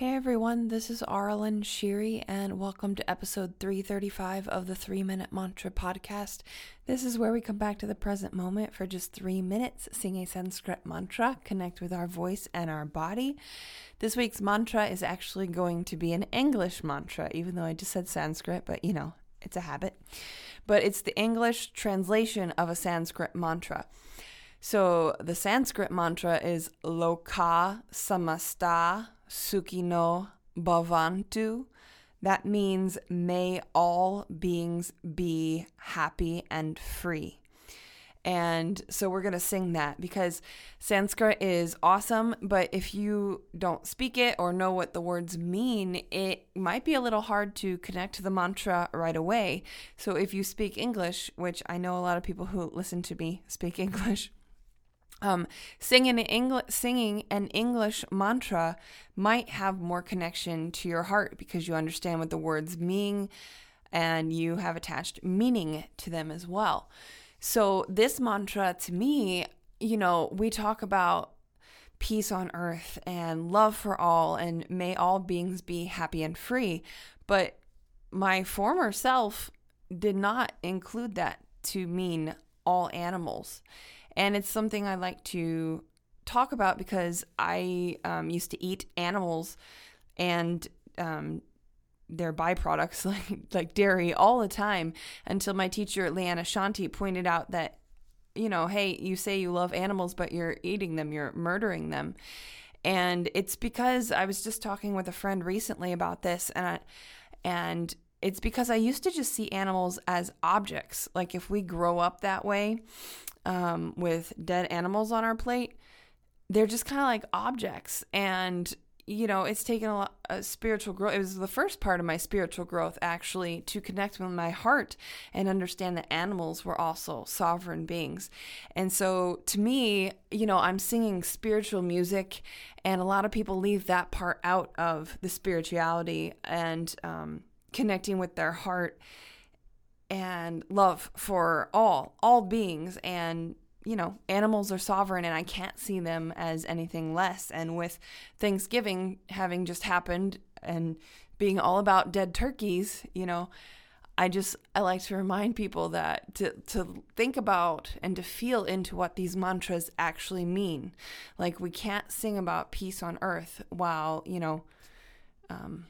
Hey everyone, this is Aaralyn Shiri, and welcome to episode 335 of the Three Minute Mantra Podcast. This is where we come back to the present moment for just three minutes, sing a Sanskrit mantra, connect with our voice and our body. This week's mantra is actually going to be an English mantra, even though I just said Sanskrit, but you know, it's a habit. But it's the English translation of a Sanskrit mantra. So the Sanskrit mantra is Loka Samasta Sukhino Bhavantu. That means may all beings be happy and free. And so we're going to sing that because Sanskrit is awesome, but if you don't speak it or know what the words mean, it might be a little hard to connect to the mantra right away. So if you speak English, which I know a lot of people who listen to me speak English, um, singing, English, singing an English mantra might have more connection to your heart because you understand what the words mean and you have attached meaning to them as well. So, this mantra to me, you know, we talk about peace on earth and love for all and may all beings be happy and free. But my former self did not include that to mean all animals. And it's something I like to talk about because I um, used to eat animals and um, their byproducts like like dairy all the time until my teacher Leanna Shanti pointed out that you know hey you say you love animals but you're eating them you're murdering them. And it's because I was just talking with a friend recently about this and I, and it's because I used to just see animals as objects like if we grow up that way um, with dead animals on our plate, they're just kind of like objects. And, you know, it's taken a, lot, a spiritual growth. It was the first part of my spiritual growth, actually, to connect with my heart and understand that animals were also sovereign beings. And so, to me, you know, I'm singing spiritual music, and a lot of people leave that part out of the spirituality and um, connecting with their heart and love for all all beings. And you know animals are sovereign and i can't see them as anything less. And with thanksgiving having just happened and being all about dead turkeys you know i just i like to remind people that to to think about and to feel into what these mantras actually mean. Like we can't sing about peace on earth while you know um,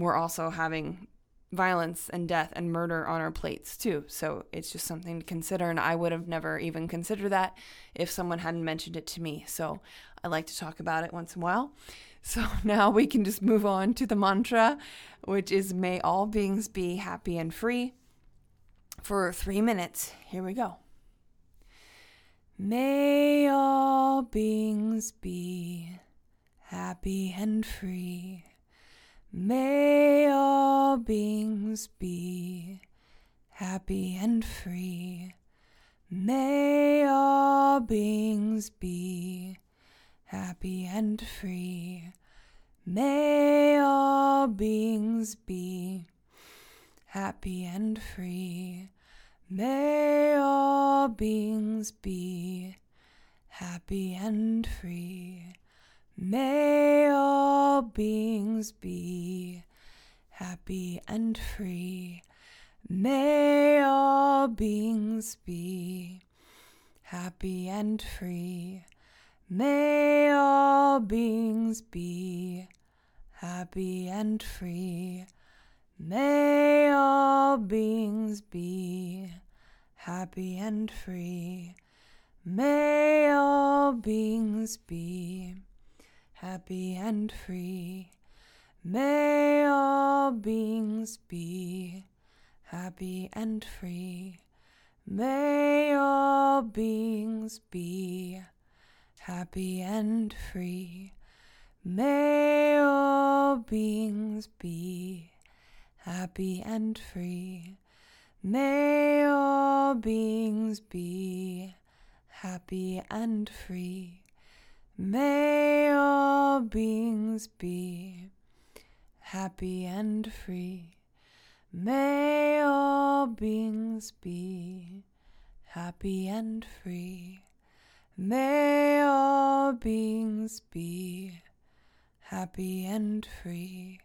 we're also having violence and death and murder on our plates too. So it's just something to consider. And I would have never even considered that if someone hadn't mentioned it to me. So I like to talk about it once in a while. So now we can just move on to the mantra, which is May all beings be happy and free. For three minutes, here we go. May all beings be happy and free. May all beings be happy and free. May all beings be happy and free. May all beings be happy and free. May all beings be happy and free. May all beings be happy and free. May all beings be happy and free. May all beings be happy and free. May all beings be happy and free. May all beings be happy and free. May all beings be happy and free. May all beings be happy and free. May all beings be happy and free. May all beings be happy and free. May all beings be happy and free. May all beings be happy and free. May all beings be happy and free.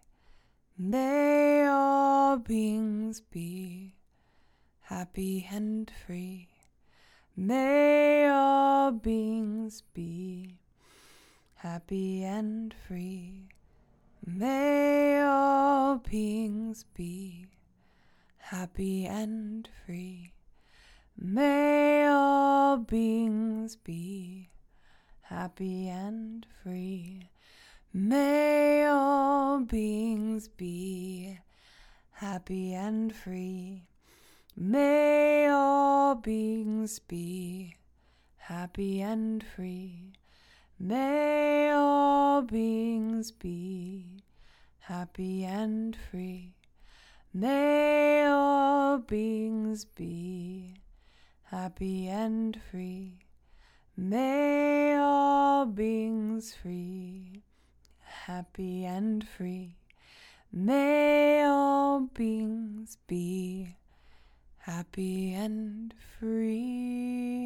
May all beings be happy and free. May all beings be happy and free. May all beings be happy and free. May all beings be happy and free. May all beings be happy and free. May all beings be happy and free. May all beings be happy and free. May all beings be happy and free. May all beings free, happy and free. May all beings be happy and free.